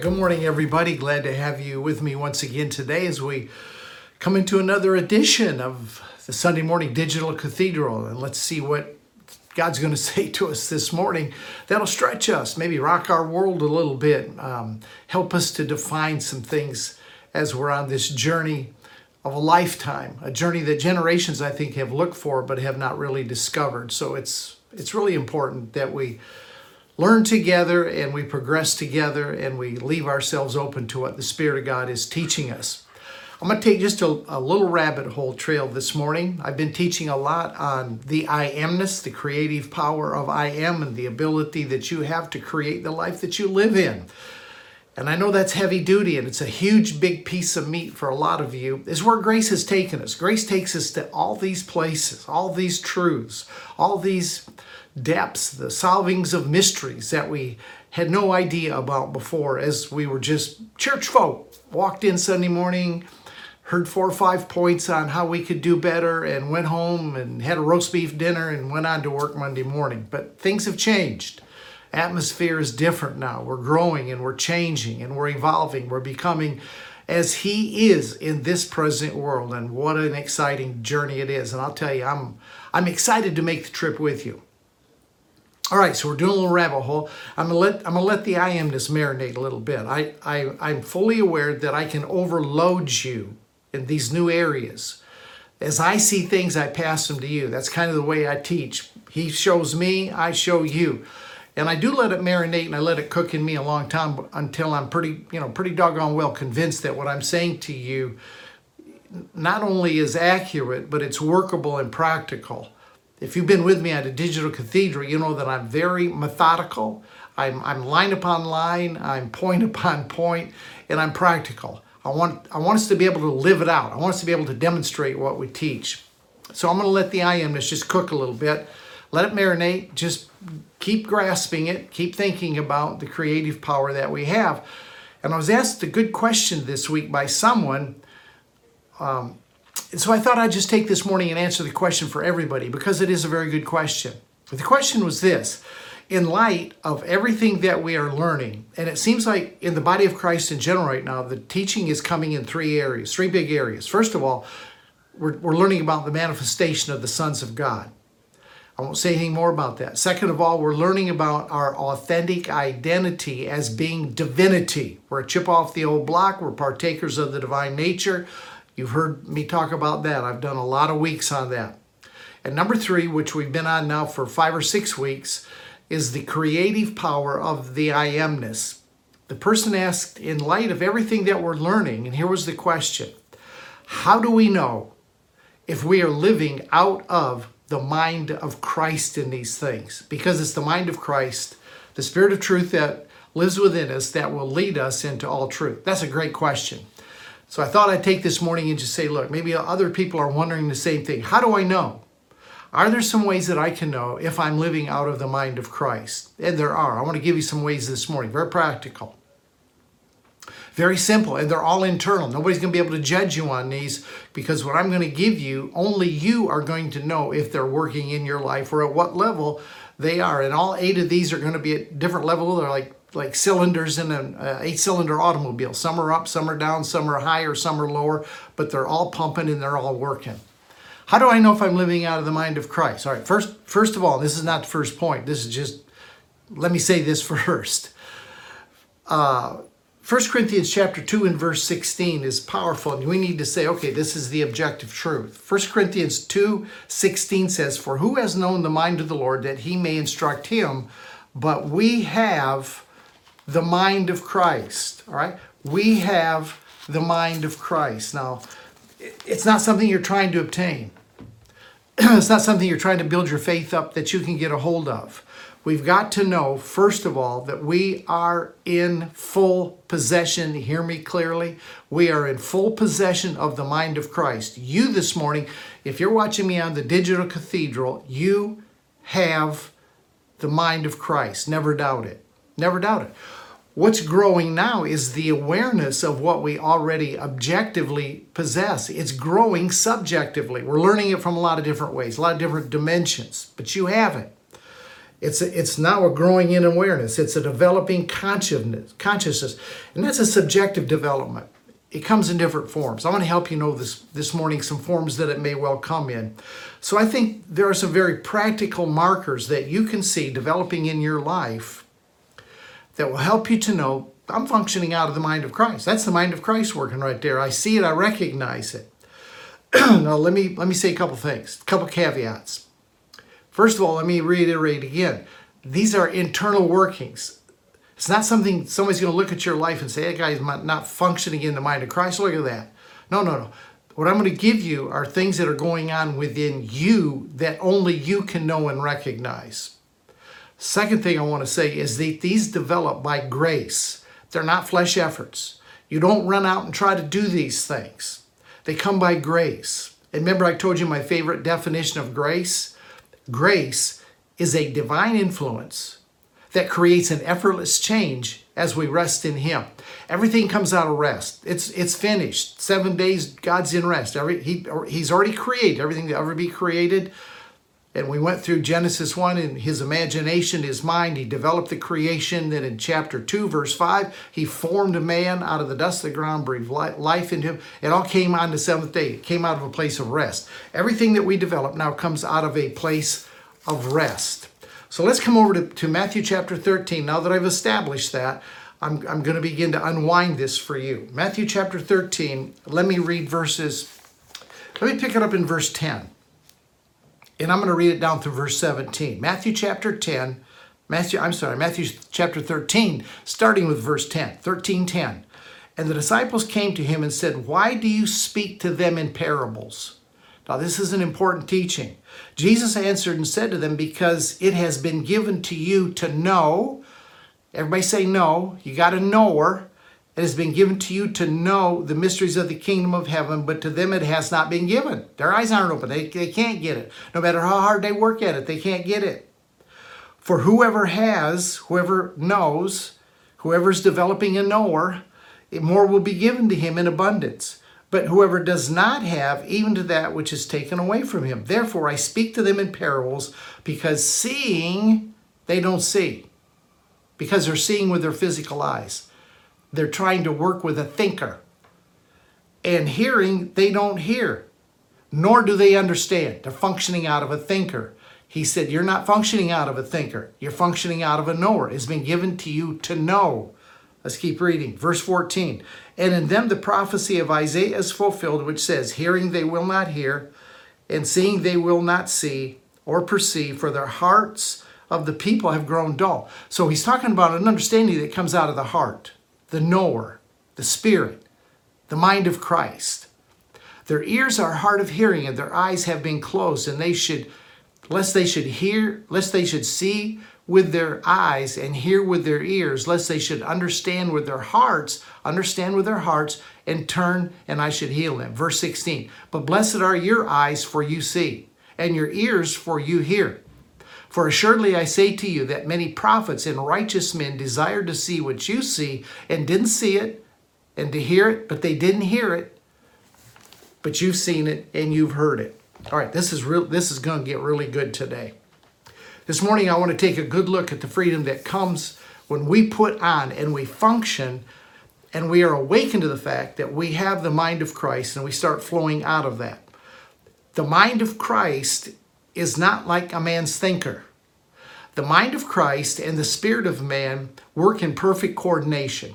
right, good morning, everybody. Glad to have you with me once again today as we come into another edition of the Sunday Morning Digital Cathedral. And let's see what God's going to say to us this morning that'll stretch us, maybe rock our world a little bit, um, help us to define some things as we're on this journey of a lifetime, a journey that generations I think have looked for but have not really discovered. So it's it's really important that we learn together and we progress together and we leave ourselves open to what the Spirit of God is teaching us. I'm going to take just a, a, little rabbit hole trail this morning. I've been teaching a lot on the I amness, the creative power of I am, and the ability that you have to create the life that you live in. And I know that's heavy duty and it's a huge, big piece of meat for a lot of you, is where grace has taken us. Grace takes us to all these places, all these truths, all these depths, the solvings of mysteries that we had no idea about before as we were just church folk. Walked in Sunday morning, heard four or five points on how we could do better, and went home and had a roast beef dinner and went on to work Monday morning. But things have changed. Atmosphere is different now. We're growing and we're changing and we're evolving. We're becoming as He is in this present world. And what an exciting journey it is. And I'll tell you, I'm I'm excited to make the trip with you. All right, so we're doing a little rabbit hole. I'm gonna let I'm gonna let the I amness marinate a little bit. I, I I'm fully aware that I can overload you in these new areas. As I see things, I pass them to you. That's kind of the way I teach. He shows me, I show you. And I do let it marinate and I let it cook in me a long time until I'm pretty, you know, pretty doggone well convinced that what I'm saying to you not only is accurate, but it's workable and practical. If you've been with me at a digital cathedral, you know that I'm very methodical. I'm, I'm line upon line, I'm point upon point, and I'm practical. I want, I want us to be able to live it out. I want us to be able to demonstrate what we teach. So I'm going to let the I amness just cook a little bit. Let it marinate. Just keep grasping it. Keep thinking about the creative power that we have. And I was asked a good question this week by someone. Um, and so I thought I'd just take this morning and answer the question for everybody because it is a very good question. The question was this in light of everything that we are learning, and it seems like in the body of Christ in general right now, the teaching is coming in three areas, three big areas. First of all, we're, we're learning about the manifestation of the sons of God. I won't say anything more about that. Second of all, we're learning about our authentic identity as being divinity. We're a chip off the old block, we're partakers of the divine nature. You've heard me talk about that. I've done a lot of weeks on that. And number three, which we've been on now for five or six weeks, is the creative power of the I amness. The person asked, in light of everything that we're learning, and here was the question How do we know if we are living out of the mind of Christ in these things? Because it's the mind of Christ, the Spirit of truth that lives within us, that will lead us into all truth. That's a great question. So I thought I'd take this morning and just say, look, maybe other people are wondering the same thing. How do I know? Are there some ways that I can know if I'm living out of the mind of Christ? And there are. I want to give you some ways this morning, very practical. Very simple, and they're all internal. Nobody's going to be able to judge you on these because what I'm going to give you, only you are going to know if they're working in your life or at what level they are. And all eight of these are going to be at different level. They're like like cylinders in an uh, eight cylinder automobile. Some are up, some are down, some are higher, some are lower, but they're all pumping and they're all working. How do I know if I'm living out of the mind of Christ? All right, first, first of all, this is not the first point. This is just, let me say this first. Uh, 1 Corinthians chapter 2 and verse 16 is powerful, and we need to say, okay, this is the objective truth. 1 Corinthians 2 16 says, For who has known the mind of the Lord that he may instruct him? But we have the mind of Christ. All right? We have the mind of Christ. Now, it's not something you're trying to obtain. it's not something you're trying to build your faith up that you can get a hold of. We've got to know, first of all, that we are in full possession. Hear me clearly. We are in full possession of the mind of Christ. You this morning, if you're watching me on the digital cathedral, you have the mind of Christ. Never doubt it. Never doubt it. What's growing now is the awareness of what we already objectively possess. It's growing subjectively. We're learning it from a lot of different ways, a lot of different dimensions, but you have it. It's a, it's now a growing in awareness. It's a developing consciousness, consciousness, and that's a subjective development. It comes in different forms. I want to help you know this this morning some forms that it may well come in. So I think there are some very practical markers that you can see developing in your life that will help you to know I'm functioning out of the mind of Christ. That's the mind of Christ working right there. I see it, I recognize it. now let me let me say a couple things, a couple caveats. First of all, let me reiterate again. These are internal workings. It's not something somebody's going to look at your life and say, "That guy's not functioning in the mind of Christ." Look at that. No, no, no. What I'm going to give you are things that are going on within you that only you can know and recognize. Second thing I want to say is that these develop by grace. They're not flesh efforts. You don't run out and try to do these things. They come by grace. And remember, I told you my favorite definition of grace? Grace is a divine influence that creates an effortless change as we rest in Him. Everything comes out of rest. It's it's finished. Seven days, God's in rest. Every, he, He's already created everything that ever be created. And we went through Genesis 1 in his imagination, his mind. He developed the creation. Then in chapter 2, verse 5, he formed a man out of the dust of the ground, breathed life into him. It all came on the seventh day. It came out of a place of rest. Everything that we develop now comes out of a place of rest. So let's come over to, to Matthew chapter 13. Now that I've established that, I'm, I'm going to begin to unwind this for you. Matthew chapter 13, let me read verses, let me pick it up in verse 10 and I'm going to read it down through verse 17. Matthew chapter 10, Matthew, I'm sorry, Matthew chapter 13, starting with verse 10, 13, 10. And the disciples came to him and said, Why do you speak to them in parables? Now, this is an important teaching. Jesus answered and said to them, Because it has been given to you to know. Everybody say no. You got to know her. It has been given to you to know the mysteries of the kingdom of heaven, but to them it has not been given. Their eyes aren't open. They, they can't get it. No matter how hard they work at it, they can't get it. For whoever has, whoever knows, whoever's developing a knower, more will be given to him in abundance. But whoever does not have, even to that which is taken away from him. Therefore, I speak to them in parables, because seeing, they don't see. Because they're seeing with their physical eyes. They're trying to work with a thinker. And hearing, they don't hear, nor do they understand. They're functioning out of a thinker. He said, You're not functioning out of a thinker, you're functioning out of a knower. It's been given to you to know. Let's keep reading. Verse 14. And in them the prophecy of Isaiah is fulfilled, which says, Hearing they will not hear, and seeing they will not see or perceive, for their hearts of the people have grown dull. So he's talking about an understanding that comes out of the heart the knower, the spirit, the mind of Christ. Their ears are hard of hearing and their eyes have been closed, and they should, lest they should hear, lest they should see with their eyes and hear with their ears, lest they should understand with their hearts, understand with their hearts, and turn, and I should heal them. Verse 16. But blessed are your eyes, for you see, and your ears, for you hear. For assuredly I say to you that many prophets and righteous men desired to see what you see and didn't see it, and to hear it, but they didn't hear it. But you've seen it and you've heard it. All right, this is real this is going to get really good today. This morning I want to take a good look at the freedom that comes when we put on and we function and we are awakened to the fact that we have the mind of Christ and we start flowing out of that. The mind of Christ is not like a man's thinker. The mind of Christ and the spirit of man work in perfect coordination.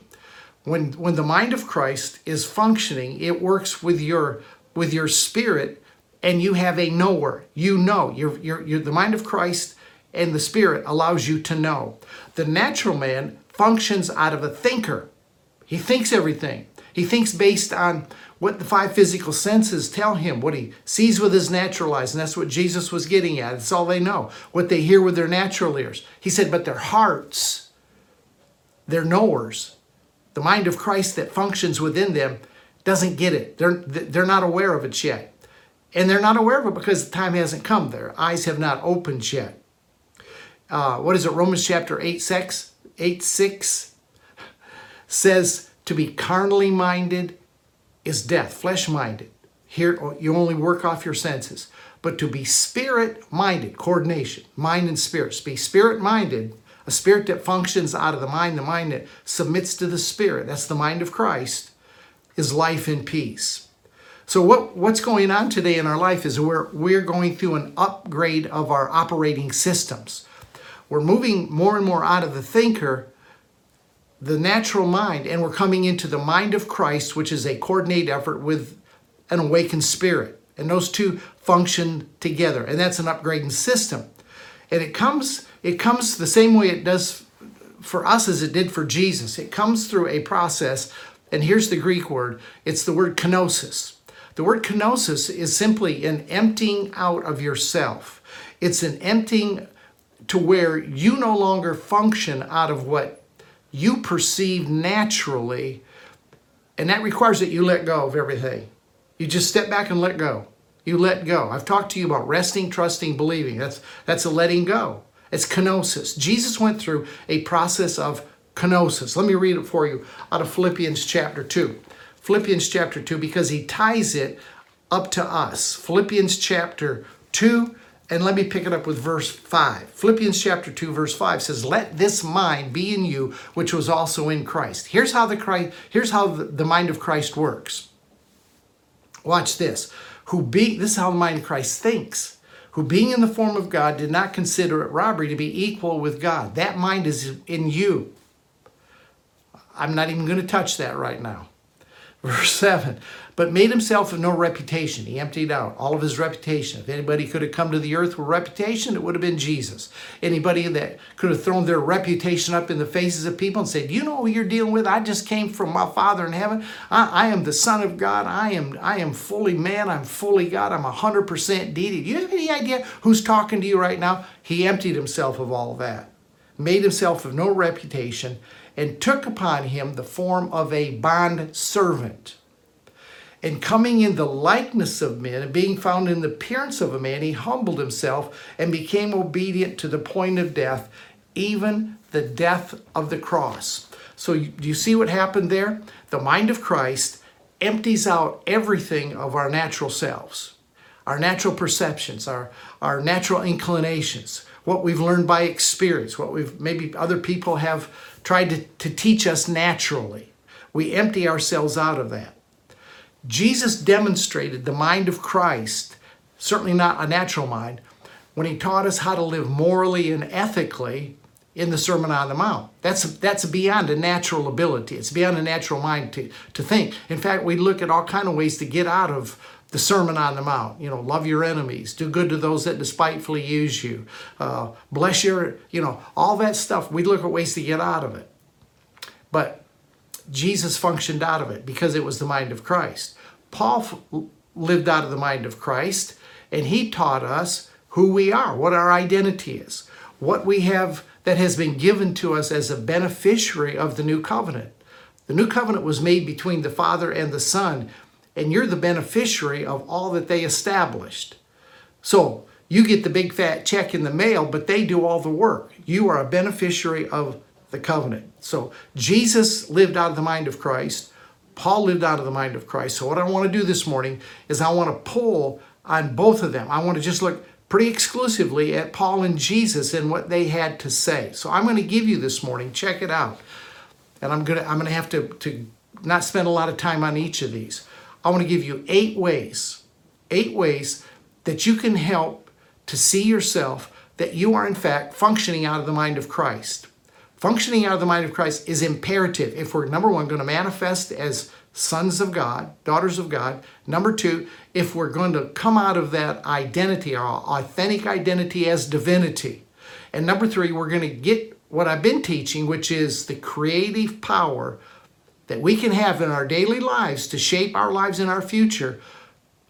When, when the mind of Christ is functioning, it works with your, with your spirit and you have a knower. You know. You're, you're, you're, the mind of Christ and the spirit allows you to know. The natural man functions out of a thinker. He thinks everything. He thinks based on what the five physical senses tell him, what he sees with his natural eyes, and that's what Jesus was getting at. It's all they know, what they hear with their natural ears. He said, but their hearts, their knowers, the mind of Christ that functions within them doesn't get it. They're, they're not aware of it yet. And they're not aware of it because the time hasn't come. Their eyes have not opened yet. Uh, what is it? Romans chapter 8, 6, 8, 6 says to be carnally minded is death, flesh minded. Here, you only work off your senses. But to be spirit minded, coordination, mind and spirit, be spirit minded, a spirit that functions out of the mind, the mind that submits to the spirit, that's the mind of Christ, is life and peace. So what, what's going on today in our life is we're, we're going through an upgrade of our operating systems. We're moving more and more out of the thinker, the natural mind, and we're coming into the mind of Christ, which is a coordinated effort with an awakened spirit. And those two function together. And that's an upgrading system. And it comes, it comes the same way it does for us as it did for Jesus. It comes through a process, and here's the Greek word it's the word kenosis. The word kenosis is simply an emptying out of yourself. It's an emptying to where you no longer function out of what you perceive naturally, and that requires that you let go of everything. You just step back and let go. You let go. I've talked to you about resting, trusting, believing. That's that's a letting go. It's kenosis. Jesus went through a process of kenosis. Let me read it for you out of Philippians chapter 2. Philippians chapter 2 because he ties it up to us. Philippians chapter 2 and let me pick it up with verse 5. Philippians chapter 2 verse 5 says, "Let this mind be in you which was also in Christ." Here's how the Christ, here's how the, mind of Christ works. Watch this. Who be this is how the mind of Christ thinks. Who being in the form of God did not consider it robbery to be equal with God. That mind is in you. I'm not even going to touch that right now. Verse 7 but made himself of no reputation. He emptied out all of his reputation. If anybody could have come to the earth with reputation, it would have been Jesus. Anybody that could have thrown their reputation up in the faces of people and said, You know who you're dealing with? I just came from my Father in heaven. I, I am the Son of God. I am, I am fully man. I'm fully God. I'm 100% deity. Do you have any idea who's talking to you right now? He emptied himself of all of that, made himself of no reputation, and took upon him the form of a bond servant and coming in the likeness of men and being found in the appearance of a man, he humbled himself and became obedient to the point of death, even the death of the cross. So, do you see what happened there? The mind of Christ empties out everything of our natural selves, our natural perceptions, our, our natural inclinations, what we've learned by experience, what we've maybe other people have tried to, to teach us naturally. We empty ourselves out of that. Jesus demonstrated the mind of Christ, certainly not a natural mind, when he taught us how to live morally and ethically in the Sermon on the Mount. That's, that's beyond a natural ability. It's beyond a natural mind to, to think. In fact, we look at all kind of ways to get out of the Sermon on the Mount. You know, love your enemies, do good to those that despitefully use you, uh, bless your, you know, all that stuff. We look at ways to get out of it. But Jesus functioned out of it because it was the mind of Christ. Paul lived out of the mind of Christ, and he taught us who we are, what our identity is, what we have that has been given to us as a beneficiary of the new covenant. The new covenant was made between the Father and the Son, and you're the beneficiary of all that they established. So you get the big fat check in the mail, but they do all the work. You are a beneficiary of the covenant. So Jesus lived out of the mind of Christ. Paul lived out of the mind of Christ. So what I want to do this morning is I want to pull on both of them. I want to just look pretty exclusively at Paul and Jesus and what they had to say. So I'm going to give you this morning. Check it out. And I'm going to I'm going to have to to not spend a lot of time on each of these. I want to give you eight ways. Eight ways that you can help to see yourself that you are in fact functioning out of the mind of Christ. Functioning out of the mind of Christ is imperative if we're, number one, going to manifest as sons of God, daughters of God. Number two, if we're going to come out of that identity, our authentic identity as divinity. And number three, we're going to get what I've been teaching, which is the creative power that we can have in our daily lives to shape our lives in our future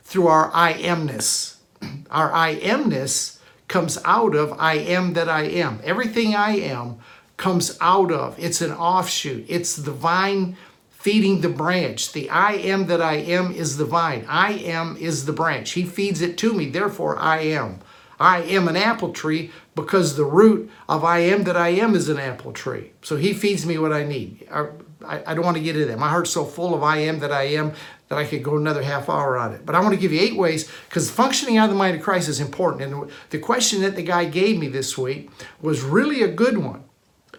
through our I amness. Our I amness comes out of I am that I am. Everything I am comes out of. It's an offshoot. It's the vine feeding the branch. The I am that I am is the vine. I am is the branch. He feeds it to me, therefore I am. I am an apple tree because the root of I am that I am is an apple tree. So he feeds me what I need. I, I don't want to get into that. My heart's so full of I am that I am that I could go another half hour on it. But I want to give you eight ways because functioning out of the mind of Christ is important. And the question that the guy gave me this week was really a good one.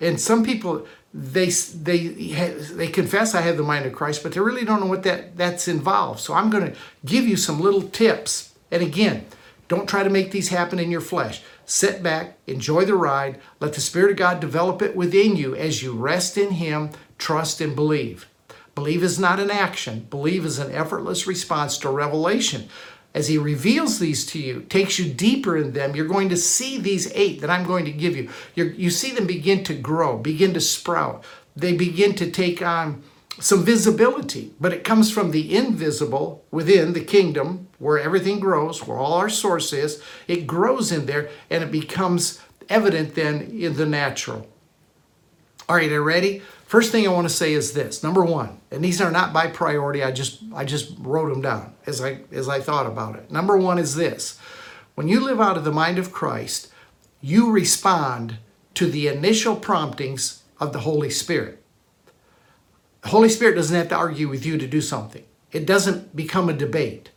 And some people they they they confess I have the mind of Christ, but they really don't know what that that's involved. So I'm going to give you some little tips. And again, don't try to make these happen in your flesh. Sit back, enjoy the ride, let the Spirit of God develop it within you as you rest in Him, trust, and believe. Believe is not an action, believe is an effortless response to revelation. As He reveals these to you, takes you deeper in them, you're going to see these eight that I'm going to give you. You're, you see them begin to grow, begin to sprout. They begin to take on some visibility, but it comes from the invisible within the kingdom where everything grows, where all our source is. It grows in there and it becomes evident then in the natural. All right, are you ready? First thing I want to say is this. Number one, and these are not by priority. I just I just wrote them down as I as I thought about it. Number one is this. When you live out of the mind of Christ, you respond to the initial promptings of the Holy Spirit. The Holy Spirit doesn't have to argue with you to do something. It doesn't become a debate.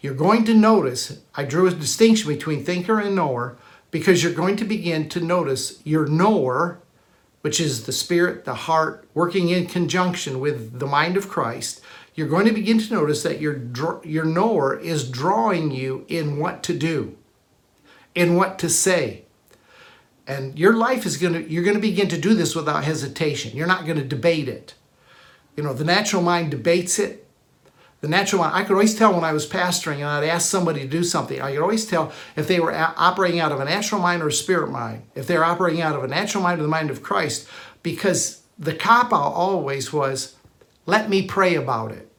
You're going to notice, I drew a distinction between thinker and knower because you're going to begin to notice your knower which is the spirit, the heart, working in conjunction with the mind of Christ, you're going to begin to notice that your, your knower is drawing you in what to do, in what to say. And your life is going to, you're going to begin to do this without hesitation. You're not going to debate it. You know, the natural mind debates it, the natural mind, I could always tell when I was pastoring and I'd ask somebody to do something, I could always tell if they were operating out of a natural mind or a spirit mind, if they're operating out of a natural mind or the mind of Christ, because the cop out always was, let me pray about it.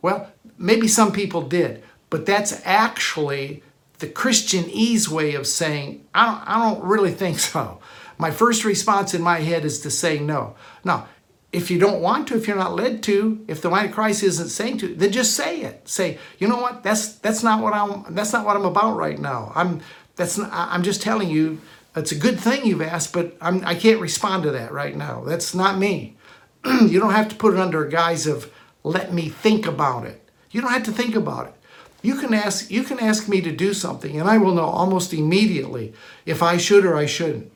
Well, maybe some people did, but that's actually the Christianese way of saying, I don't, I don't really think so. My first response in my head is to say no. Now, if you don't want to, if you're not led to, if the mind of Christ isn't saying to, then just say it. Say, you know what? That's that's not what I'm. That's not what I'm about right now. I'm. That's. Not, I'm just telling you. It's a good thing you've asked, but I'm. I can't respond to that right now. That's not me. you don't have to put it under a guise of let me think about it. You don't have to think about it. You can ask. You can ask me to do something, and I will know almost immediately if I should or I shouldn't.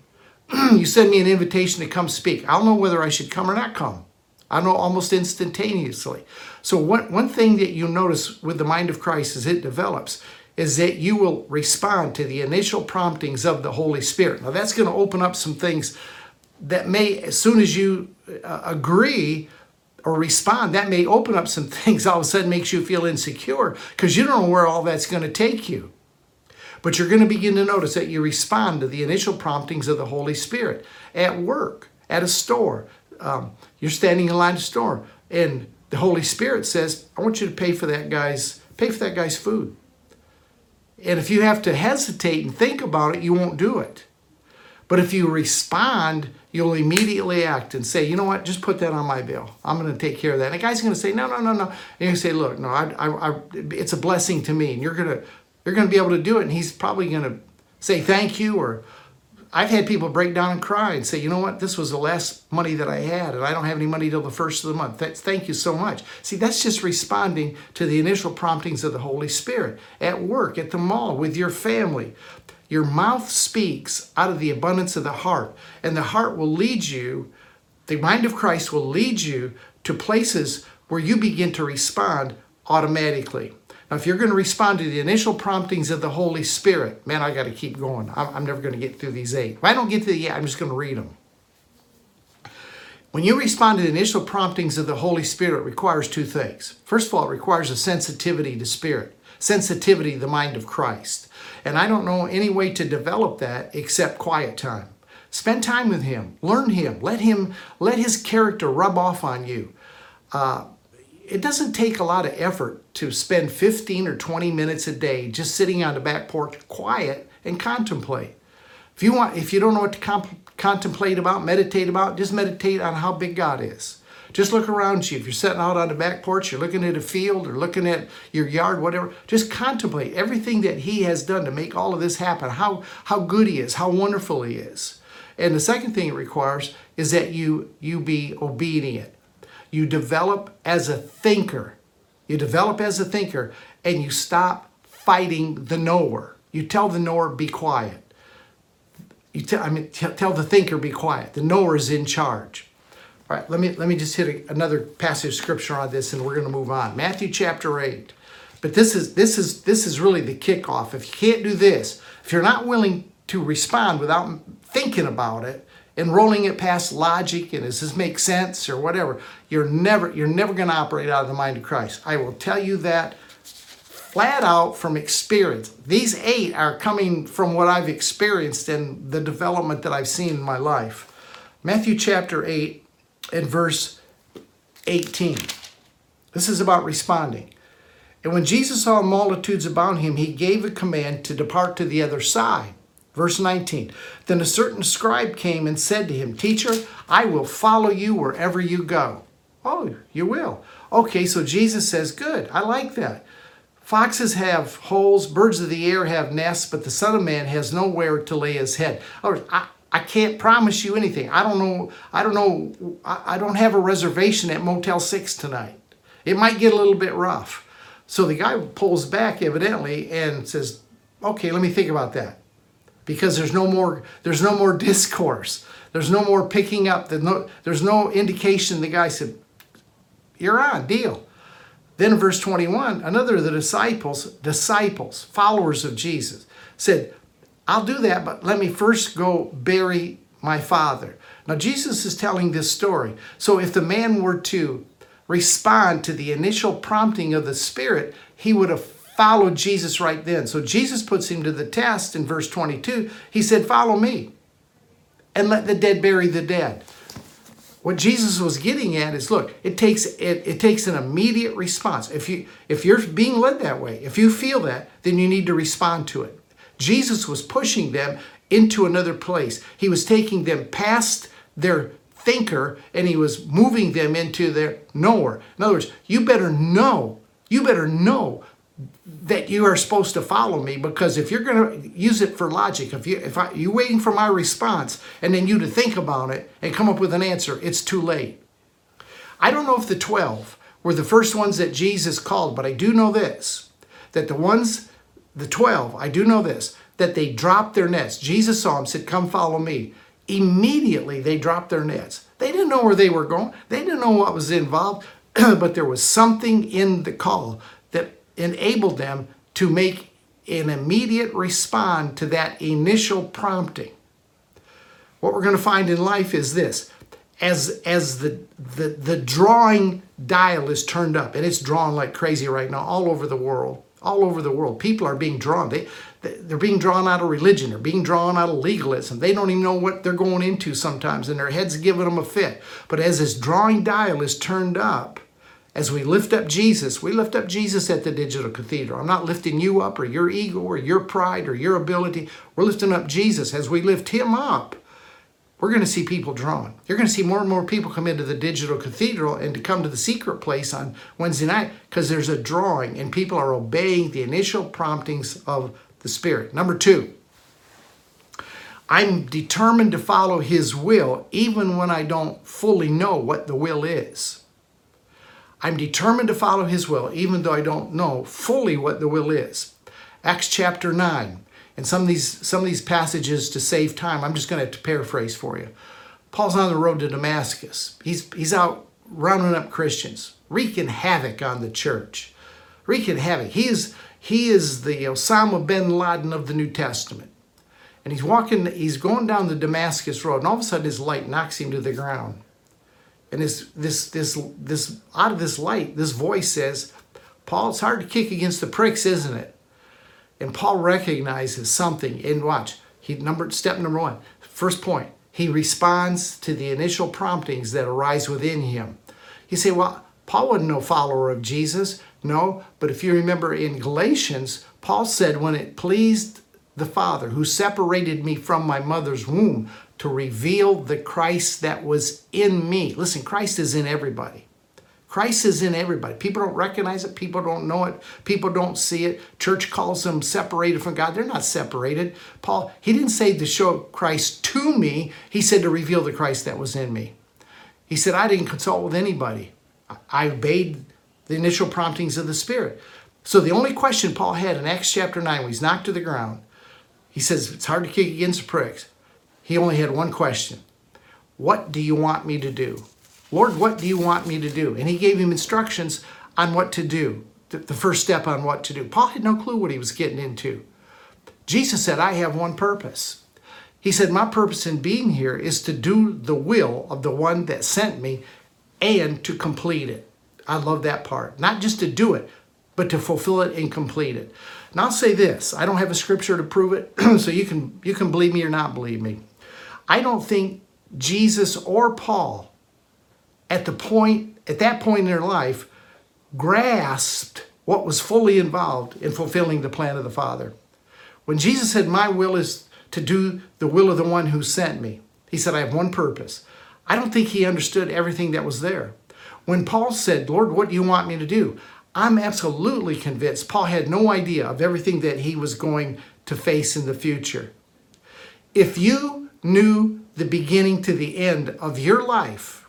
you send me an invitation to come speak. I'll know whether I should come or not come. I know almost instantaneously. So one, one thing that you notice with the mind of Christ as it develops is that you will respond to the initial promptings of the Holy Spirit. Now that's going to open up some things that may, as soon as you uh, agree or respond, that may open up some things all of a sudden makes you feel insecure because you don't know where all that's going to take you. But you're going to begin to notice that you respond to the initial promptings of the Holy Spirit at work, at a store. Um, you're standing in line at a store, and the Holy Spirit says, "I want you to pay for that guy's pay for that guy's food." And if you have to hesitate and think about it, you won't do it. But if you respond, you'll immediately act and say, you know what, just put that on my bill. I'm going to take care of that. And the guy's going to say, no, no, no, no. And you say, look, no, I, I, I, it's a blessing to me. And you're going to you're going to be able to do it. And he's probably going to say thank you. Or I've had people break down and cry and say, you know what, this was the last money that I had, and I don't have any money till the first of the month. That's, thank you so much. See, that's just responding to the initial promptings of the Holy Spirit at work, at the mall, with your family. Your mouth speaks out of the abundance of the heart, and the heart will lead you, the mind of Christ will lead you to places where you begin to respond automatically. Now, if you're going to respond to the initial promptings of the Holy Spirit, man, I got to keep going. I'm, I'm never going to get through these eight. If I don't get to the eight, I'm just going to read them. When you respond to the initial promptings of the Holy Spirit, it requires two things. First of all, it requires a sensitivity to spirit, sensitivity to the mind of Christ. And I don't know any way to develop that except quiet time. Spend time with Him, learn Him, let Him, let His character rub off on you. Uh, it doesn't take a lot of effort to spend 15 or 20 minutes a day just sitting on the back porch quiet and contemplate. If you want if you don't know what to comp- contemplate about, meditate about, just meditate on how big God is. Just look around you. If you're sitting out on the back porch, you're looking at a field or looking at your yard, whatever, just contemplate everything that He has done to make all of this happen, how, how good He is, how wonderful He is. And the second thing it requires is that you, you be obedient. You develop as a thinker. you develop as a thinker, and you stop fighting the knower. You tell the knower, be quiet. You tell, I mean, tell the thinker, be quiet. The knower is in charge. All right, let me let me just hit a, another passage of scripture on this, and we're going to move on. Matthew chapter eight. But this is this is this is really the kickoff. If you can't do this, if you're not willing to respond without thinking about it and rolling it past logic and does this make sense or whatever, you're never you're never going to operate out of the mind of Christ. I will tell you that flat out from experience. These eight are coming from what I've experienced and the development that I've seen in my life. Matthew chapter 8 and verse 18. This is about responding. And when Jesus saw multitudes about him, he gave a command to depart to the other side. Verse 19. Then a certain scribe came and said to him, Teacher, I will follow you wherever you go. Oh, you will. Okay, so Jesus says, Good, I like that. Foxes have holes, birds of the air have nests, but the Son of Man has nowhere to lay his head. I, I can't promise you anything. I don't know. I don't know. I don't have a reservation at Motel 6 tonight. It might get a little bit rough. So the guy pulls back evidently and says, "Okay, let me think about that." Because there's no more there's no more discourse. There's no more picking up. There's no, there's no indication. The guy said, "You're on, deal." Then in verse 21, another of the disciples, disciples, followers of Jesus, said, I'll do that, but let me first go bury my father. Now, Jesus is telling this story. So, if the man were to respond to the initial prompting of the Spirit, he would have followed Jesus right then. So, Jesus puts him to the test in verse 22. He said, Follow me and let the dead bury the dead what Jesus was getting at is look, it takes it, it takes an immediate response. If you if you're being led that way, if you feel that, then you need to respond to it. Jesus was pushing them into another place. He was taking them past their thinker and he was moving them into their knower. In other words, you better know, you better know that you are supposed to follow me because if you're going to use it for logic if you if I, you're waiting for my response and then you to think about it and come up with an answer it's too late. I don't know if the 12 were the first ones that jesus called but i do know this that the ones the 12 i do know this that they dropped their nets. Jesus saw them said come follow me. Immediately they dropped their nets. They didn't know where they were going. They didn't know what was involved but there was something in the call enabled them to make an immediate respond to that initial prompting. What we're going to find in life is this. As, as the, the, the drawing dial is turned up, and it's drawn like crazy right now all over the world, all over the world. People are being drawn. They, they're being drawn out of religion. They're being drawn out of legalism. They don't even know what they're going into sometimes, and their head's giving them a fit. But as this drawing dial is turned up, as we lift up Jesus, we lift up Jesus at the digital cathedral. I'm not lifting you up or your ego or your pride or your ability. We're lifting up Jesus. As we lift him up, we're going to see people drawn. You're going to see more and more people come into the digital cathedral and to come to the secret place on Wednesday night because there's a drawing and people are obeying the initial promptings of the Spirit. Number two, I'm determined to follow His will even when I don't fully know what the will is. I'm determined to follow his will, even though I don't know fully what the will is. Acts chapter 9. And some of these some of these passages to save time, I'm just going to paraphrase for you. Paul's on the road to Damascus. He's he's out rounding up Christians, wreaking havoc on the church. Wreaking havoc. He is he is the Osama bin Laden of the New Testament. And he's walking, he's going down the Damascus road, and all of a sudden his light knocks him to the ground. And this, this, this, this, out of this light, this voice says, Paul, it's hard to kick against the pricks, isn't it? And Paul recognizes something. And watch, he numbered step number one, first point, he responds to the initial promptings that arise within him. You say, well, Paul wasn't no follower of Jesus. No, but if you remember in Galatians, Paul said, when it pleased the Father who separated me from my mother's womb to reveal the Christ that was in me. Listen, Christ is in everybody. Christ is in everybody. People don't recognize it. People don't know it. People don't see it. Church calls them separated from God. They're not separated. Paul, he didn't say to show Christ to me. He said to reveal the Christ that was in me. He said, I didn't consult with anybody. I obeyed the initial promptings of the Spirit. So the only question Paul had in Acts chapter 9, when he's knocked to the ground, he says, It's hard to kick against the pricks. He only had one question What do you want me to do? Lord, what do you want me to do? And he gave him instructions on what to do, the first step on what to do. Paul had no clue what he was getting into. Jesus said, I have one purpose. He said, My purpose in being here is to do the will of the one that sent me and to complete it. I love that part. Not just to do it, but to fulfill it and complete it. And I'll say this I don't have a scripture to prove it, so you can, you can believe me or not believe me. I don't think Jesus or Paul at the point at that point in their life grasped what was fully involved in fulfilling the plan of the Father. When Jesus said, My will is to do the will of the one who sent me, he said, I have one purpose. I don't think he understood everything that was there. When Paul said, Lord, what do you want me to do? I'm absolutely convinced Paul had no idea of everything that he was going to face in the future. If you knew the beginning to the end of your life,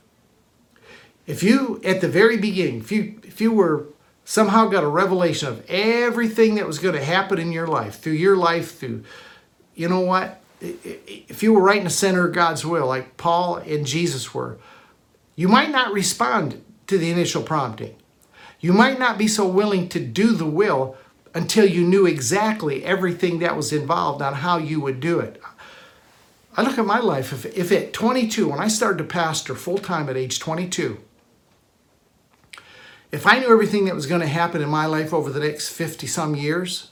if you at the very beginning if you if you were somehow got a revelation of everything that was going to happen in your life through your life through you know what? If you were right in the center of god's will like paul and jesus were you might not respond to the initial prompting. You might not be so willing to do the will until you knew exactly everything that was involved on how you would do it i look at my life if, if at 22 when i started to pastor full-time at age 22 if I knew everything that was going to happen in my life over the next 50 some years,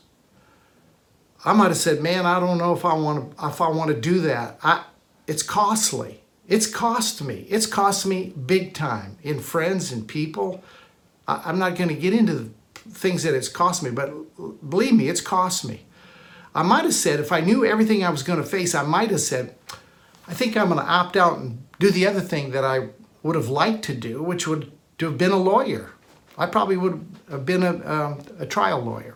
I might have said, "Man, I don't know if I want to if I want to do that. I it's costly. It's cost me. It's cost me big time in friends and people. I, I'm not going to get into the things that it's cost me, but believe me, it's cost me. I might have said, if I knew everything I was going to face, I might have said, I think I'm going to opt out and do the other thing that I would have liked to do, which would to have been a lawyer. I probably would have been a, um, a trial lawyer.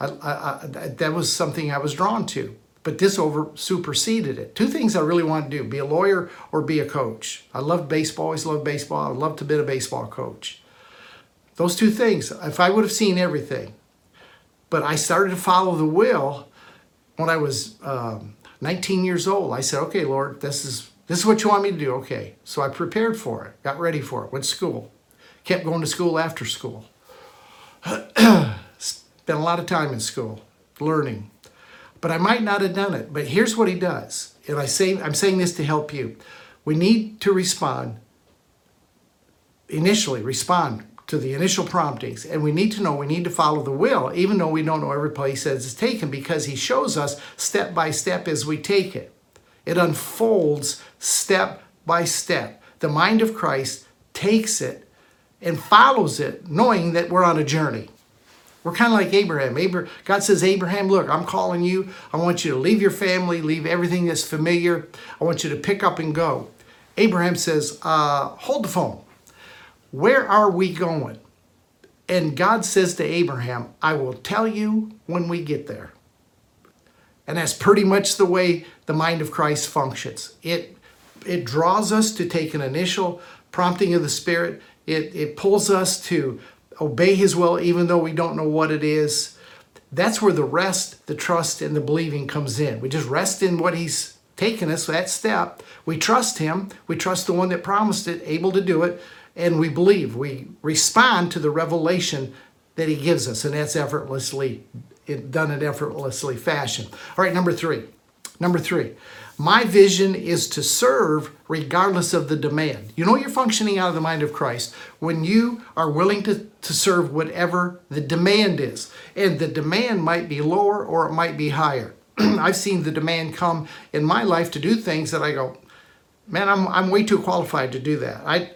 I, I, I, that was something I was drawn to. But this over superseded it. Two things I really wanted to do: be a lawyer or be a coach. I loved baseball. Always loved baseball. I loved to be a baseball coach. Those two things. If I would have seen everything, but I started to follow the will when I was um, 19 years old. I said, "Okay, Lord, this is this is what you want me to do." Okay, so I prepared for it, got ready for it, went to school kept going to school after school. Spent a lot of time in school learning. But I might not have done it. But here's what he does. And I say I'm saying this to help you. We need to respond initially respond to the initial promptings and we need to know we need to follow the will even though we don't know every place that it's taken because he shows us step by step as we take it it unfolds step by step the mind of christ takes it and follows it, knowing that we're on a journey. We're kind of like Abraham. God says, Abraham, look, I'm calling you. I want you to leave your family, leave everything that's familiar. I want you to pick up and go. Abraham says, uh, hold the phone. Where are we going? And God says to Abraham, I will tell you when we get there. And that's pretty much the way the mind of Christ functions. It, it draws us to take an initial prompting of the Spirit it, it pulls us to obey His will even though we don't know what it is. That's where the rest, the trust, and the believing comes in. We just rest in what He's taken us, that step. We trust Him. We trust the one that promised it, able to do it, and we believe. We respond to the revelation that He gives us, and that's effortlessly done in effortlessly fashion. All right, number three. Number three, my vision is to serve regardless of the demand. You know you're functioning out of the mind of Christ when you are willing to, to serve whatever the demand is. And the demand might be lower or it might be higher. I've seen the demand come in my life to do things that I go, man, I'm, I'm way too qualified to do that. I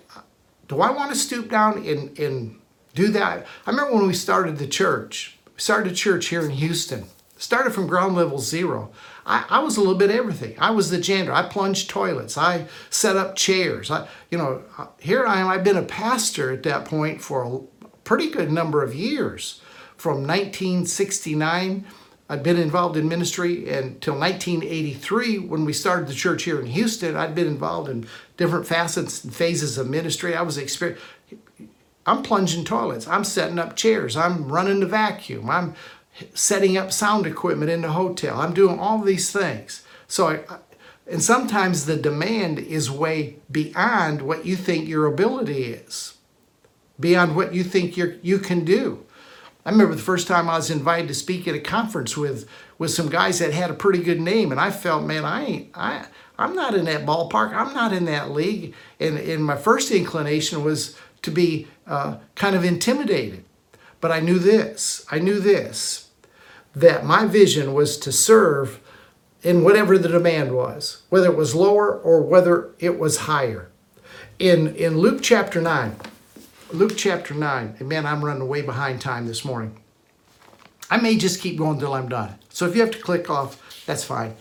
do I want to stoop down and, and do that? I remember when we started the church. We started a church here in Houston. Started from ground level zero. I, I was a little bit everything. I was the janitor. I plunged toilets. I set up chairs. I, you know, uh, here I am. I've been a pastor at that point for a pretty good number of years. From 1969, I'd been involved in ministry until 1983 when we started the church here in Houston. I'd been involved in different facets and phases of ministry. I was exper- I'm plunging toilets. I'm setting up chairs. I'm running the vacuum. I'm setting up sound equipment in the hotel. I'm doing all these things. So I, and sometimes the demand is way beyond what you think your ability is, beyond what you think you you can do. I remember the first time I was invited to speak at a conference with with some guys that had a pretty good name, and I felt, man, I ain't I I'm not in that ballpark. I'm not in that league. And and my first inclination was to be uh, kind of intimidated, but I knew this. I knew this that my vision was to serve in whatever the demand was, whether it was lower or whether it was higher. In in Luke chapter nine. Luke chapter 9. And man, I'm running way behind time this morning. I may just keep going until I'm done. So if you have to click off, that's fine.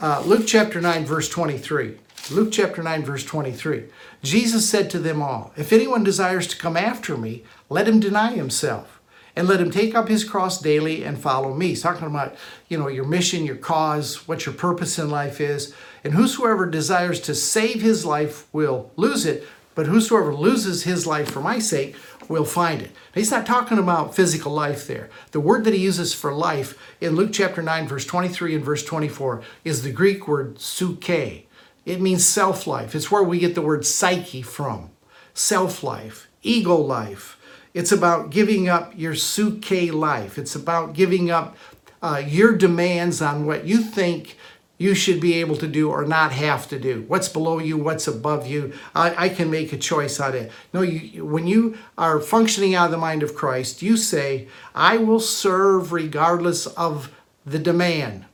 Uh, Luke chapter 9, verse 23. Luke chapter 9, verse 23. Jesus said to them all, If anyone desires to come after me, let him deny himself and let him take up his cross daily and follow me. He's talking about, you know, your mission, your cause, what your purpose in life is. And whosoever desires to save his life will lose it, but whosoever loses his life for my sake will find it. Now, he's not talking about physical life there. The word that he uses for life in Luke chapter 9, verse 23 and verse 24 is the Greek word psuche. It means self life. It's where we get the word psyche from. Self life, ego life. It's about giving up your psuche life. It's about giving up uh, your demands on what you think you should be able to do or not have to do. What's below you, what's above you. I, I can make a choice on it. No, you, when you are functioning out of the mind of Christ, you say, I will serve regardless of the demand.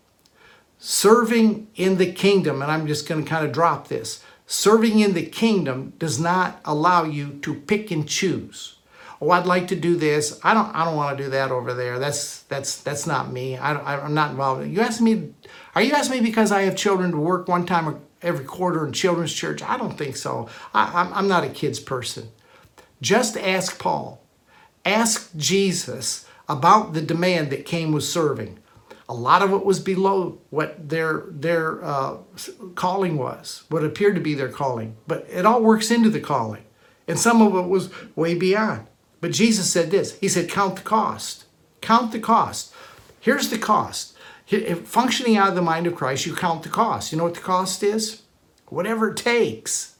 Serving in the kingdom, and I'm just going to kind of drop this serving in the kingdom does not allow you to pick and choose oh i'd like to do this i don't i don't want to do that over there that's that's that's not me I, i'm not involved you ask me are you asking me because I have children to work one time every quarter in children's church? I don't think so. I, I'm not a kids person. Just ask Paul. Ask Jesus about the demand that came with serving. A lot of it was below what their their uh, calling was, what appeared to be their calling. But it all works into the calling, and some of it was way beyond. But Jesus said this. He said, "Count the cost. Count the cost. Here's the cost functioning out of the mind of Christ, you count the cost. You know what the cost is? Whatever it takes.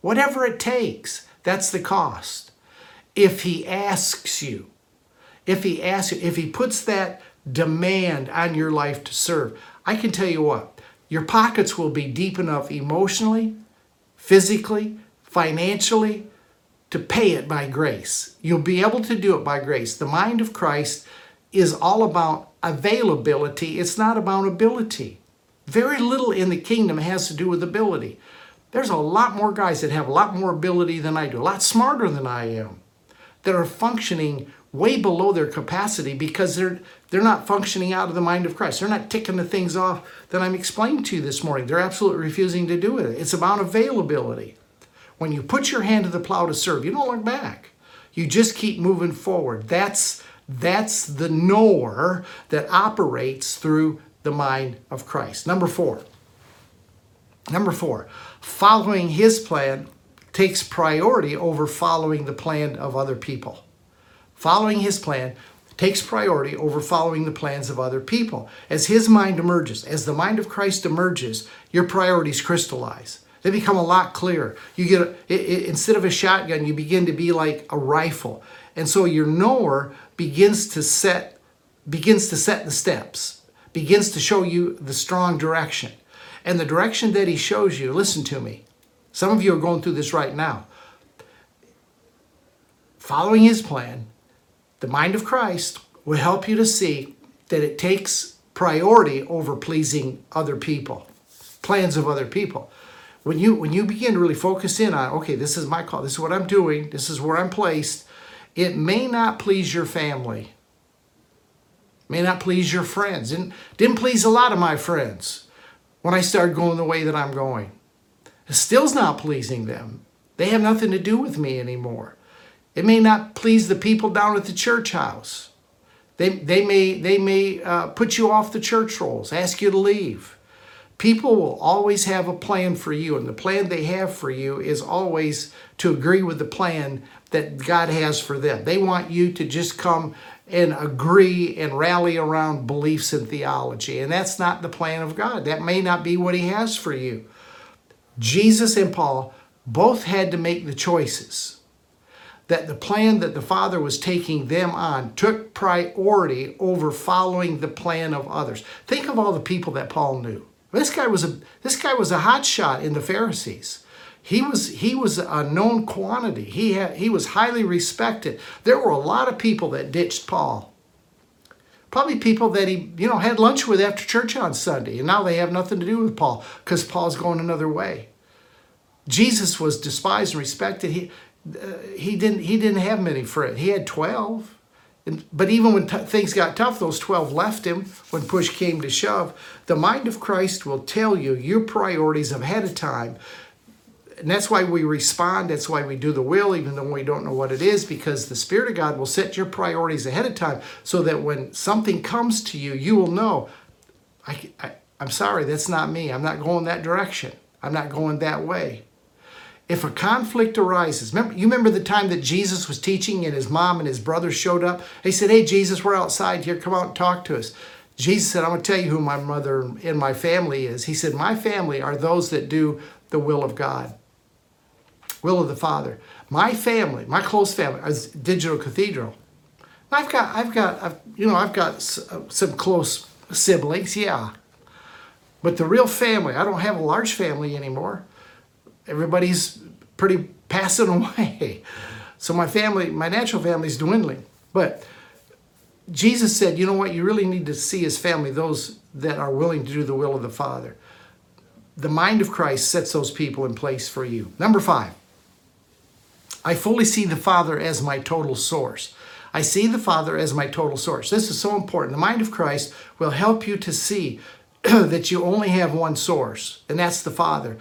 Whatever it takes, that's the cost. If he asks you, if he asks you, if he puts that demand on your life to serve, I can tell you what, your pockets will be deep enough emotionally, physically, financially to pay it by grace. You'll be able to do it by grace. The mind of Christ is all about availability, it's not about ability. Very little in the kingdom has to do with ability. There's a lot more guys that have a lot more ability than I do, a lot smarter than I am, that are functioning way below their capacity because they're they're not functioning out of the mind of Christ. They're not ticking the things off that I'm explaining to you this morning. They're absolutely refusing to do it. It's about availability. When you put your hand to the plow to serve, you don't look back. You just keep moving forward. That's that's the knower that operates through the mind of Christ. Number four. Number four, following his plan takes priority over following the plan of other people. Following his plan takes priority over following the plans of other people. As his mind emerges, as the mind of Christ emerges, your priorities crystallize. They become a lot clearer. You get a, it, it, instead of a shotgun, you begin to be like a rifle. And so your knower begins to set begins to set the steps, begins to show you the strong direction. And the direction that he shows you, listen to me. Some of you are going through this right now. Following his plan, the mind of Christ will help you to see that it takes priority over pleasing other people, plans of other people. When you when you begin to really focus in on, okay, this is my call, this is what I'm doing, this is where I'm placed, it may not please your family, may not please your friends. Didn't, didn't please a lot of my friends when I started going the way that I'm going. It still's not pleasing them. They have nothing to do with me anymore. It may not please the people down at the church house. They, they may, they may uh, put you off the church rolls, ask you to leave. People will always have a plan for you, and the plan they have for you is always to agree with the plan that God has for them. They want you to just come and agree and rally around beliefs and theology, and that's not the plan of God. That may not be what He has for you. Jesus and Paul both had to make the choices that the plan that the Father was taking them on took priority over following the plan of others. Think of all the people that Paul knew. This guy was a this guy was a hot shot in the Pharisees. He was he was a known quantity. He had he was highly respected. There were a lot of people that ditched Paul. Probably people that he you know had lunch with after church on Sunday, and now they have nothing to do with Paul because Paul's going another way. Jesus was despised and respected. He uh, he didn't he didn't have many friends. He had twelve. And, but even when things got tough, those 12 left him when push came to shove. The mind of Christ will tell you your priorities ahead of time. And that's why we respond. That's why we do the will, even though we don't know what it is, because the Spirit of God will set your priorities ahead of time so that when something comes to you, you will know, I, I, I'm sorry, that's not me. I'm not going that direction. I'm not going that way if a conflict arises, remember, you remember the time that Jesus was teaching and his mom and his brothers showed up? They said, Hey, Jesus, we're outside here. Come out and talk to us. Jesus said, I'm going to tell you who my mother and my family is. He said, My family are those that do the will of God, will of the Father. My family, my close family, is Digital Cathedral. I've got, I've got, I've, you know, I've got uh, some close siblings, yeah. But the real family, I don't have a large family anymore everybody's pretty passing away. So my family, my natural family is dwindling. But Jesus said, you know what? You really need to see his family, those that are willing to do the will of the Father. The mind of Christ sets those people in place for you. Number five, I fully see the Father as my total source. I see the Father as my total source. This is so important. The mind of Christ will help you to see that you only have one source, and that's the Father.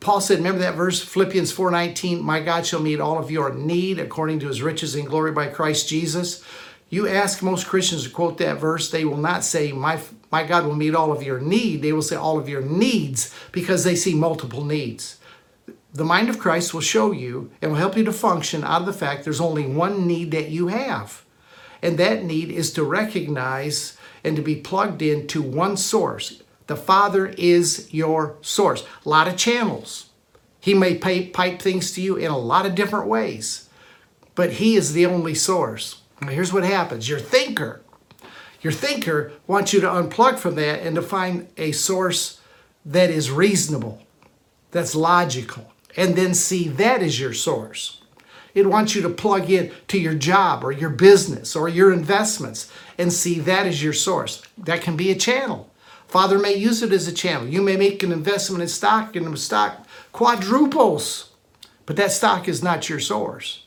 Paul said, remember that verse, Philippians 4:19, my God shall meet all of your need according to his riches and glory by Christ Jesus. You ask most Christians to quote that verse, they will not say, my, my God will meet all of your need. They will say all of your needs because they see multiple needs. The mind of Christ will show you and will help you to function out of the fact there's only one need that you have. And that need is to recognize and to be plugged into one source. The Father is your source. A lot of channels. He may pipe things to you in a lot of different ways, but He is the only source. Now, here's what happens your thinker, your thinker wants you to unplug from that and to find a source that is reasonable, that's logical, and then see that as your source. It wants you to plug in to your job or your business or your investments and see that as your source. That can be a channel. Father may use it as a channel. You may make an investment in stock and the stock quadruples, but that stock is not your source.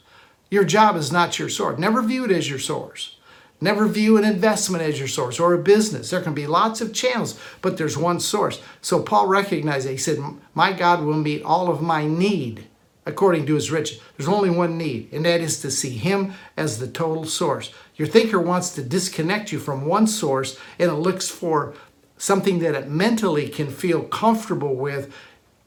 Your job is not your source. Never view it as your source. Never view an investment as your source or a business. There can be lots of channels, but there's one source. So Paul recognized it. He said, My God will meet all of my need according to his riches. There's only one need, and that is to see him as the total source. Your thinker wants to disconnect you from one source and it looks for something that it mentally can feel comfortable with,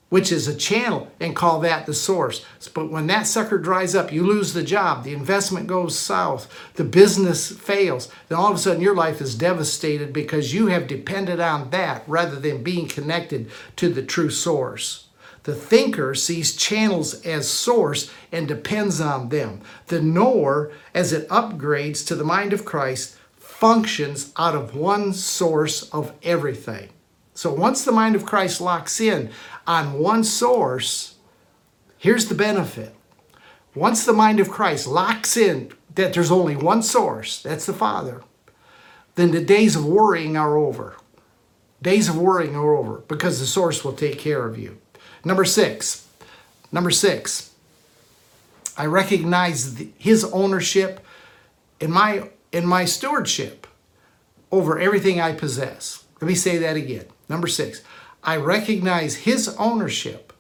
which is a channel, and call that the source. But when that sucker dries up, you lose the job, the investment goes south, the business fails, then all of a sudden your life is devastated because you have depended on that rather than being connected to the true source. The thinker sees channels as source and depends on them. The knower, as it upgrades to the mind of Christ, functions out of one source of everything. So once the mind of Christ locks in on one source, here's the benefit. Once the mind of Christ locks in that there's only one source, that's the Father, then the days of worrying are over. Days of worrying are over because the source will take care of you. Number six, number six, I recognize his ownership in my in my stewardship over everything I possess. Let me say that again. Number six, I recognize his ownership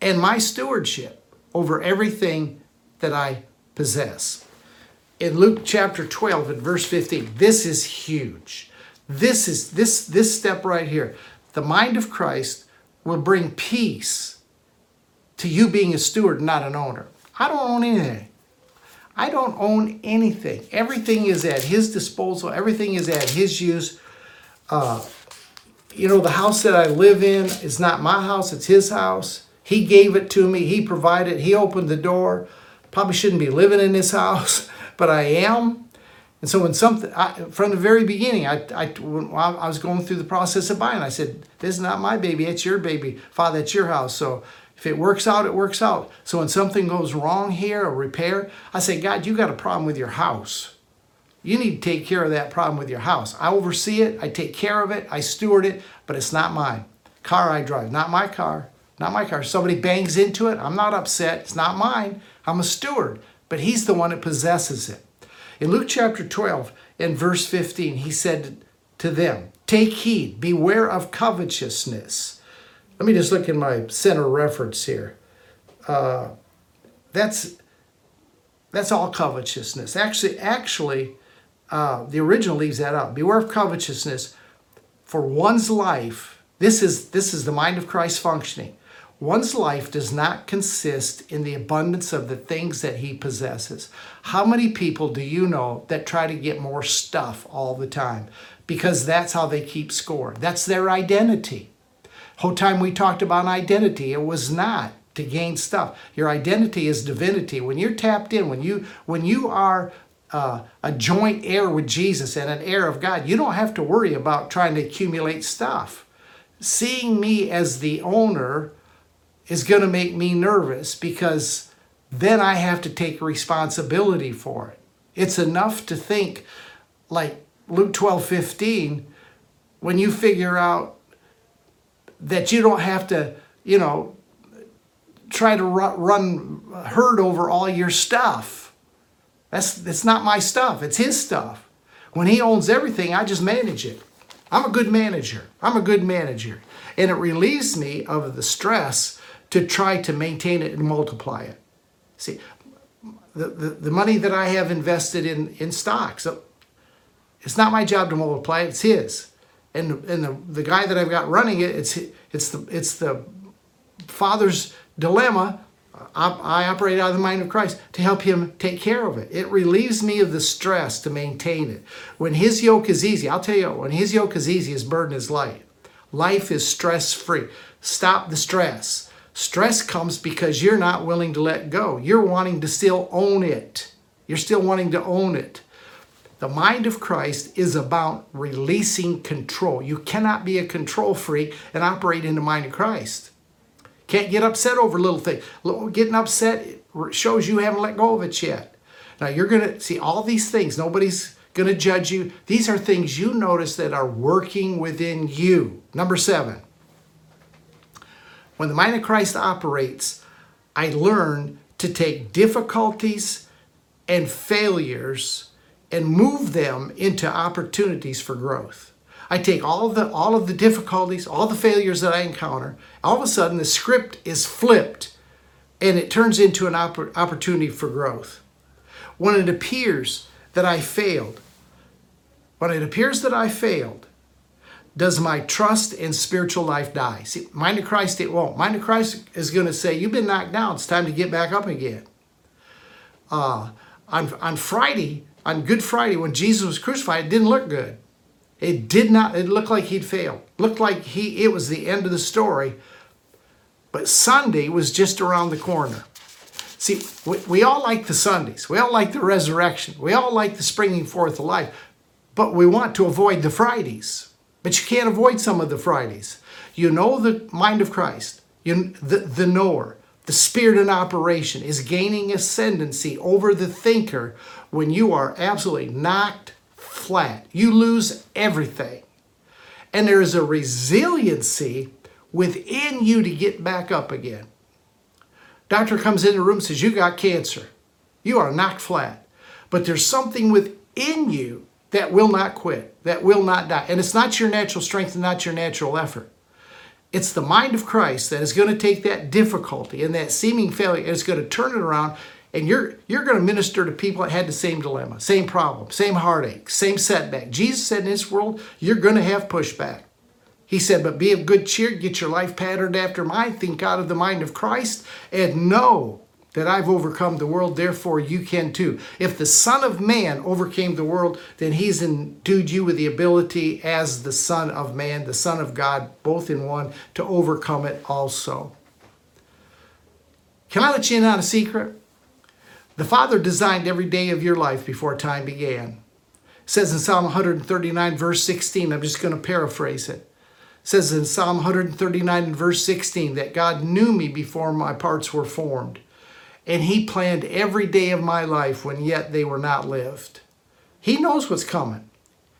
and my stewardship over everything that I possess. In Luke chapter 12 and verse 15, this is huge. This is this this step right here. the mind of Christ will bring peace to you being a steward, not an owner. I don't own anything. I don't own anything. Everything is at his disposal. Everything is at his use. Uh, you know, the house that I live in is not my house, it's his house. He gave it to me, he provided, he opened the door. Probably shouldn't be living in this house, but I am. And so when something, I, from the very beginning, I, I, I was going through the process of buying, I said, this is not my baby, it's your baby. Father, it's your house. So if it works out, it works out. So when something goes wrong here, a repair, I say, God, you got a problem with your house. You need to take care of that problem with your house. I oversee it, I take care of it, I steward it, but it's not mine. Car I drive, not my car, not my car. Somebody bangs into it, I'm not upset, it's not mine. I'm a steward, but he's the one that possesses it. In Luke chapter 12, in verse 15, he said to them, Take heed, beware of covetousness. Let me just look in my center reference here. Uh, that's that's all covetousness. Actually, actually, uh, the original leaves that out. Beware of covetousness, for one's life. This is this is the mind of Christ functioning. One's life does not consist in the abundance of the things that he possesses. How many people do you know that try to get more stuff all the time? Because that's how they keep score. That's their identity. Whole time we talked about identity, it was not to gain stuff. Your identity is divinity. When you're tapped in, when you when you are uh, a joint heir with Jesus and an heir of God, you don't have to worry about trying to accumulate stuff. Seeing me as the owner is going to make me nervous because then I have to take responsibility for it. It's enough to think like Luke 12 15, when you figure out that you don't have to, you know, try to run, herd over all your stuff. That's, that's not my stuff, it's his stuff. When he owns everything, I just manage it. I'm a good manager. I'm a good manager. And it relieves me of the stress to try to maintain it and multiply it. See, the, the, the money that I have invested in, in stocks, it's not my job to multiply it, it's his. And, and the, the guy that I've got running it, it's, it's, the, it's the father's dilemma. I, I operate out of the mind of Christ to help him take care of it. It relieves me of the stress to maintain it. When his yoke is easy, I'll tell you, when his yoke is easy, his burden is light. Life is stress free. Stop the stress. Stress comes because you're not willing to let go. You're wanting to still own it. You're still wanting to own it. The mind of Christ is about releasing control. You cannot be a control freak and operate in the mind of Christ. Can't get upset over little things. Getting upset shows you haven't let go of it yet. Now you're going to see all these things. Nobody's going to judge you. These are things you notice that are working within you. Number seven, when the mind of Christ operates, I learn to take difficulties and failures and move them into opportunities for growth. I take all of the all of the difficulties, all the failures that I encounter, all of a sudden the script is flipped and it turns into an opp- opportunity for growth. When it appears that I failed, when it appears that I failed, does my trust in spiritual life die? See, mind of Christ, it won't. Mind of Christ is going to say, You've been knocked down. It's time to get back up again. Uh, on, on Friday, on Good Friday, when Jesus was crucified, it didn't look good. It did not, it looked like he'd failed. looked like he it was the end of the story. But Sunday was just around the corner. See, we, we all like the Sundays. We all like the resurrection. We all like the springing forth of life. But we want to avoid the Fridays. But you can't avoid some of the Fridays. You know the mind of Christ, you, the, the knower, the spirit in operation is gaining ascendancy over the thinker when you are absolutely knocked flat. You lose everything. And there is a resiliency within you to get back up again. Doctor comes in the room says, You got cancer. You are knocked flat. But there's something within you that will not quit, that will not die. And it's not your natural strength and not your natural effort. It's the mind of Christ that is going to take that difficulty and that seeming failure and it's going to turn it around. And you're, you're going to minister to people that had the same dilemma, same problem, same heartache, same setback. Jesus said in this world, you're going to have pushback. He said, But be of good cheer, get your life patterned after mine, think out of the mind of Christ, and know that I've overcome the world, therefore you can too. If the Son of Man overcame the world, then he's endued you with the ability as the Son of Man, the Son of God, both in one, to overcome it also. Can I let you in on a secret? The Father designed every day of your life before time began. It says in Psalm 139, verse 16, I'm just going to paraphrase it. it. says in Psalm 139 and verse 16 that God knew me before my parts were formed and He planned every day of my life when yet they were not lived. He knows what's coming.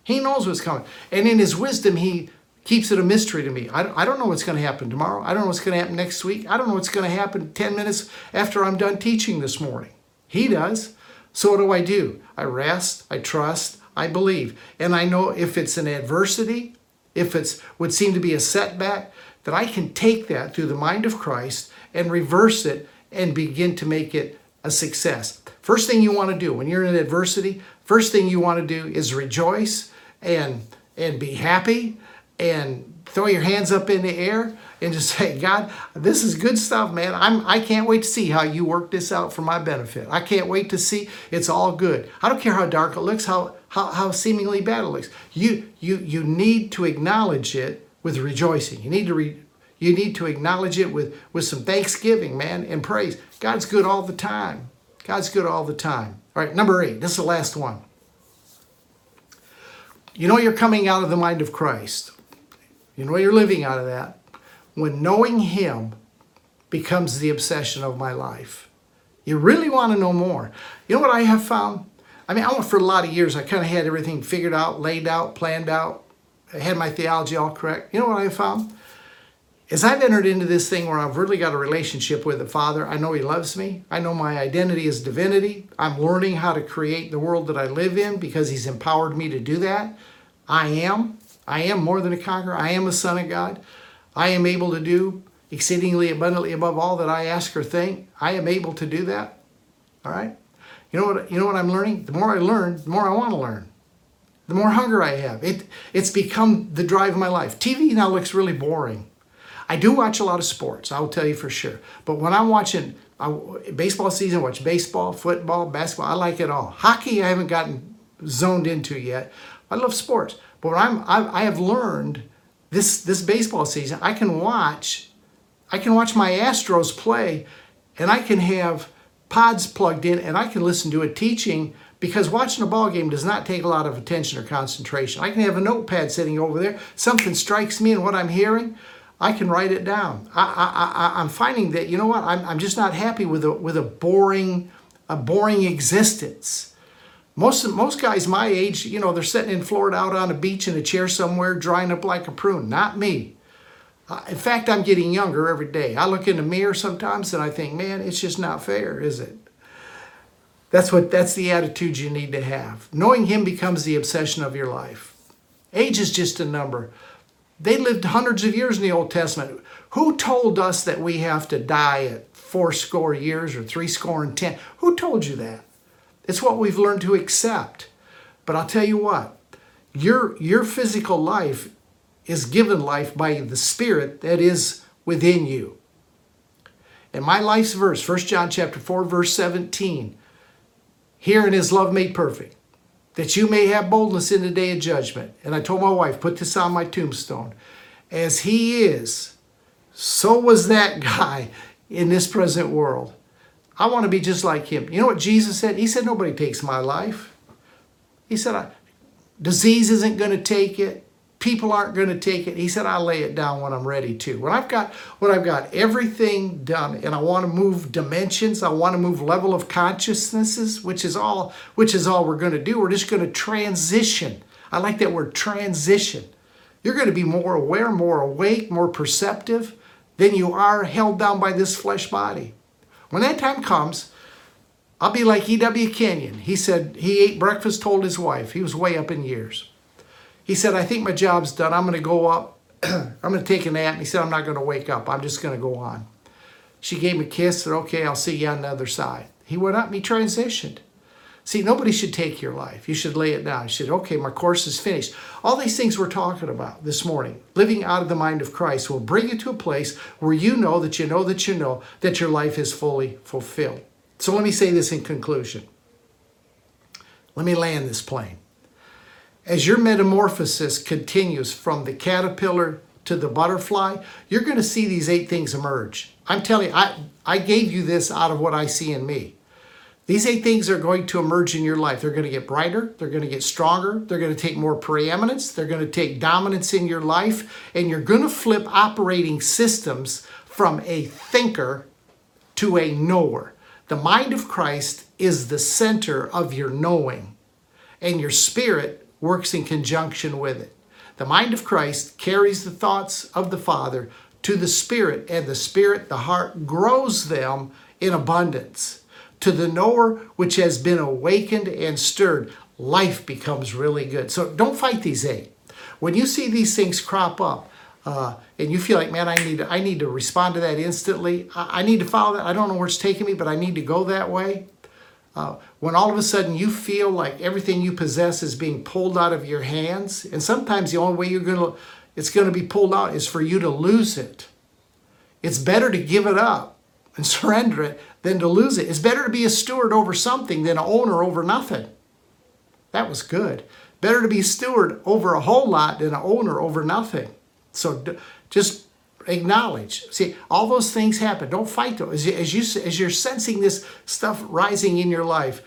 He knows what's coming. And in His wisdom, He keeps it a mystery to me. I, I don't know what's going to happen tomorrow. I don't know what's going to happen next week. I don't know what's going to happen 10 minutes after I'm done teaching this morning. He does. So what do I do? I rest, I trust, I believe. And I know if it's an adversity, if it's would seem to be a setback, that I can take that through the mind of Christ and reverse it and begin to make it a success. First thing you want to do when you're in adversity, first thing you want to do is rejoice and and be happy and throw your hands up in the air and just say, God, this is good stuff, man. I'm I can't wait to see how you work this out for my benefit. I can't wait to see it's all good. I don't care how dark it looks, how how, how seemingly bad it looks. You you you need to acknowledge it with rejoicing. You need to re, you need to acknowledge it with, with some thanksgiving, man, and praise. God's good all the time. God's good all the time. All right, number eight. This is the last one. You know you're coming out of the mind of Christ. You know you're living out of that when knowing Him becomes the obsession of my life. You really want to know more. You know what I have found? I mean, I went for a lot of years. I kind of had everything figured out, laid out, planned out. I had my theology all correct. You know what I found? As I've entered into this thing where I've really got a relationship with the Father, I know He loves me. I know my identity is divinity. I'm learning how to create the world that I live in because He's empowered me to do that. I am. I am more than a conqueror. I am a son of God. I am able to do exceedingly abundantly above all that I ask or think. I am able to do that. All right? You know what you know what I'm learning? The more I learn, the more I want to learn. The more hunger I have. It it's become the drive of my life. TV now looks really boring. I do watch a lot of sports, I'll tell you for sure. But when I'm watching I, baseball season, I watch baseball, football, basketball. I like it all. Hockey, I haven't gotten zoned into yet. I love sports, but I'm I, I have learned this this baseball season. I can watch, I can watch my Astros play, and I can have pods plugged in, and I can listen to a teaching because watching a ball game does not take a lot of attention or concentration. I can have a notepad sitting over there. Something strikes me in what I'm hearing. I can write it down. I, I, I, am finding that, you know what, I'm, I'm just not happy with a, with a boring, a boring existence. Most, most guys my age, you know, they're sitting in Florida out on a beach in a chair somewhere drying up like a prune. Not me. Uh, in fact, I'm getting younger every day. I look in the mirror sometimes and I think, man, it's just not fair, is it? That's what that's the attitude you need to have. Knowing him becomes the obsession of your life. Age is just a number. They lived hundreds of years in the Old Testament. Who told us that we have to die at four score years or three score and ten? Who told you that? It's what we've learned to accept. But I'll tell you what, your, your physical life is given life by the Spirit that is within you. And my life's verse, 1 John chapter 4, verse 17, herein is love made perfect that you may have boldness in the day of judgment. And I told my wife, put this on my tombstone. As he is, so was that guy in this present world. I want to be just like him. You know what Jesus said? He said, Nobody takes my life. He said, Disease isn't going to take it people aren't going to take it. He said, I'll lay it down when I'm ready to. When I've got when I've got everything done and I want to move dimensions, I want to move level of consciousnesses, which is all which is all we're going to do. We're just going to transition. I like that word transition. You're going to be more aware, more awake, more perceptive than you are held down by this flesh body. When that time comes, I'll be like E.W. Kenyon. He said he ate breakfast, told his wife. He was way up in years. He said, I think my job's done. I'm going to go up. I'm going to take a nap. And he said, I'm not going to wake up. I'm just going to go on. She gave him a kiss. And said, okay, I'll see you on the other side. He went up and he transitioned. See, nobody should take your life. You should lay it down. You should, okay, my course is finished. All these things we're talking about this morning, living out of the mind of Christ, will bring you to a place where you know that you know that you know that your life is fully fulfilled. So let me say this in conclusion. Let me land this plane. As your metamorphosis continues from the caterpillar to the butterfly, you're going to see these eight things emerge. I'm telling you, I, I gave you this out of what I see in me. These eight things are going to emerge in your life. They're going to get brighter. They're going to get stronger. They're going to take more preeminence. They're going to take dominance in your life. And you're going to flip operating systems from a thinker to a knower. The mind of Christ is the center of your knowing, and your spirit works in conjunction with it. The mind of Christ carries the thoughts of the Father to the Spirit, and the Spirit, the heart, grows them in abundance. To the knower which has been awakened and stirred, life becomes really good. So don't fight these eight. When you see these things crop up, uh, and you feel like, man, I need to, I need to respond to that instantly. I, I, need to follow that. I don't know where it's taking me, but I need to go that way. Uh, when all of a sudden you feel like everything you possess is being pulled out of your hands, and sometimes the only way you're gonna it's gonna be pulled out is for you to lose it. It's better to give it up and surrender it than to lose it. It's better to be a steward over something than an owner over nothing. That was good. Better to be a steward over a whole lot than an owner over nothing. So just acknowledge. See, all those things happen. Don't fight those. As as you as you're sensing this stuff rising in your life,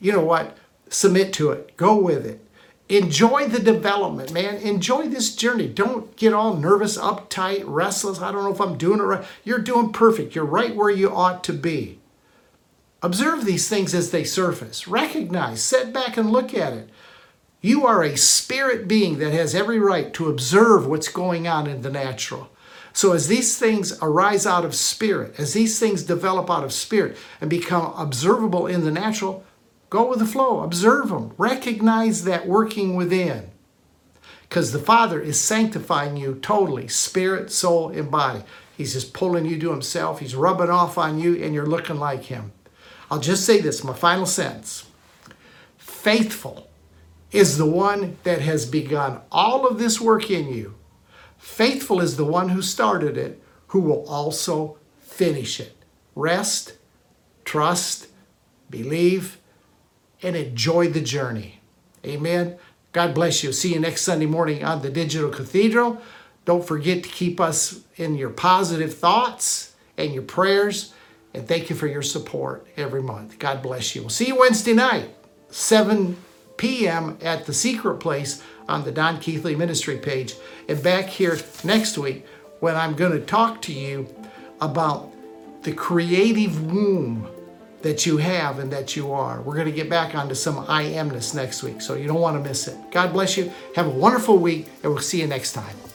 you know what? Submit to it. Go with it. Enjoy the development, man. Enjoy this journey. Don't get all nervous, uptight, restless. I don't know if I'm doing it right. You're doing perfect. You're right where you ought to be. Observe these things as they surface. Recognize, sit back and look at it. You are a spirit being that has every right to observe what's going on in the natural. So, as these things arise out of spirit, as these things develop out of spirit and become observable in the natural, go with the flow, observe them, recognize that working within. Because the Father is sanctifying you totally, spirit, soul, and body. He's just pulling you to Himself, He's rubbing off on you, and you're looking like Him. I'll just say this, my final sentence. Faithful is the one that has begun all of this work in you Faithful is the one who started it, who will also finish it. Rest, trust, believe, and enjoy the journey. Amen. God bless you. See you next Sunday morning on the Digital Cathedral. Don't forget to keep us in your positive thoughts and your prayers. And thank you for your support every month. God bless you. We'll see you Wednesday night, 7 p.m. at the secret place on the Don Keathley Ministry page. And back here next week when I'm going to talk to you about the creative womb that you have and that you are. We're going to get back onto some I amness next week, so you don't want to miss it. God bless you. Have a wonderful week, and we'll see you next time.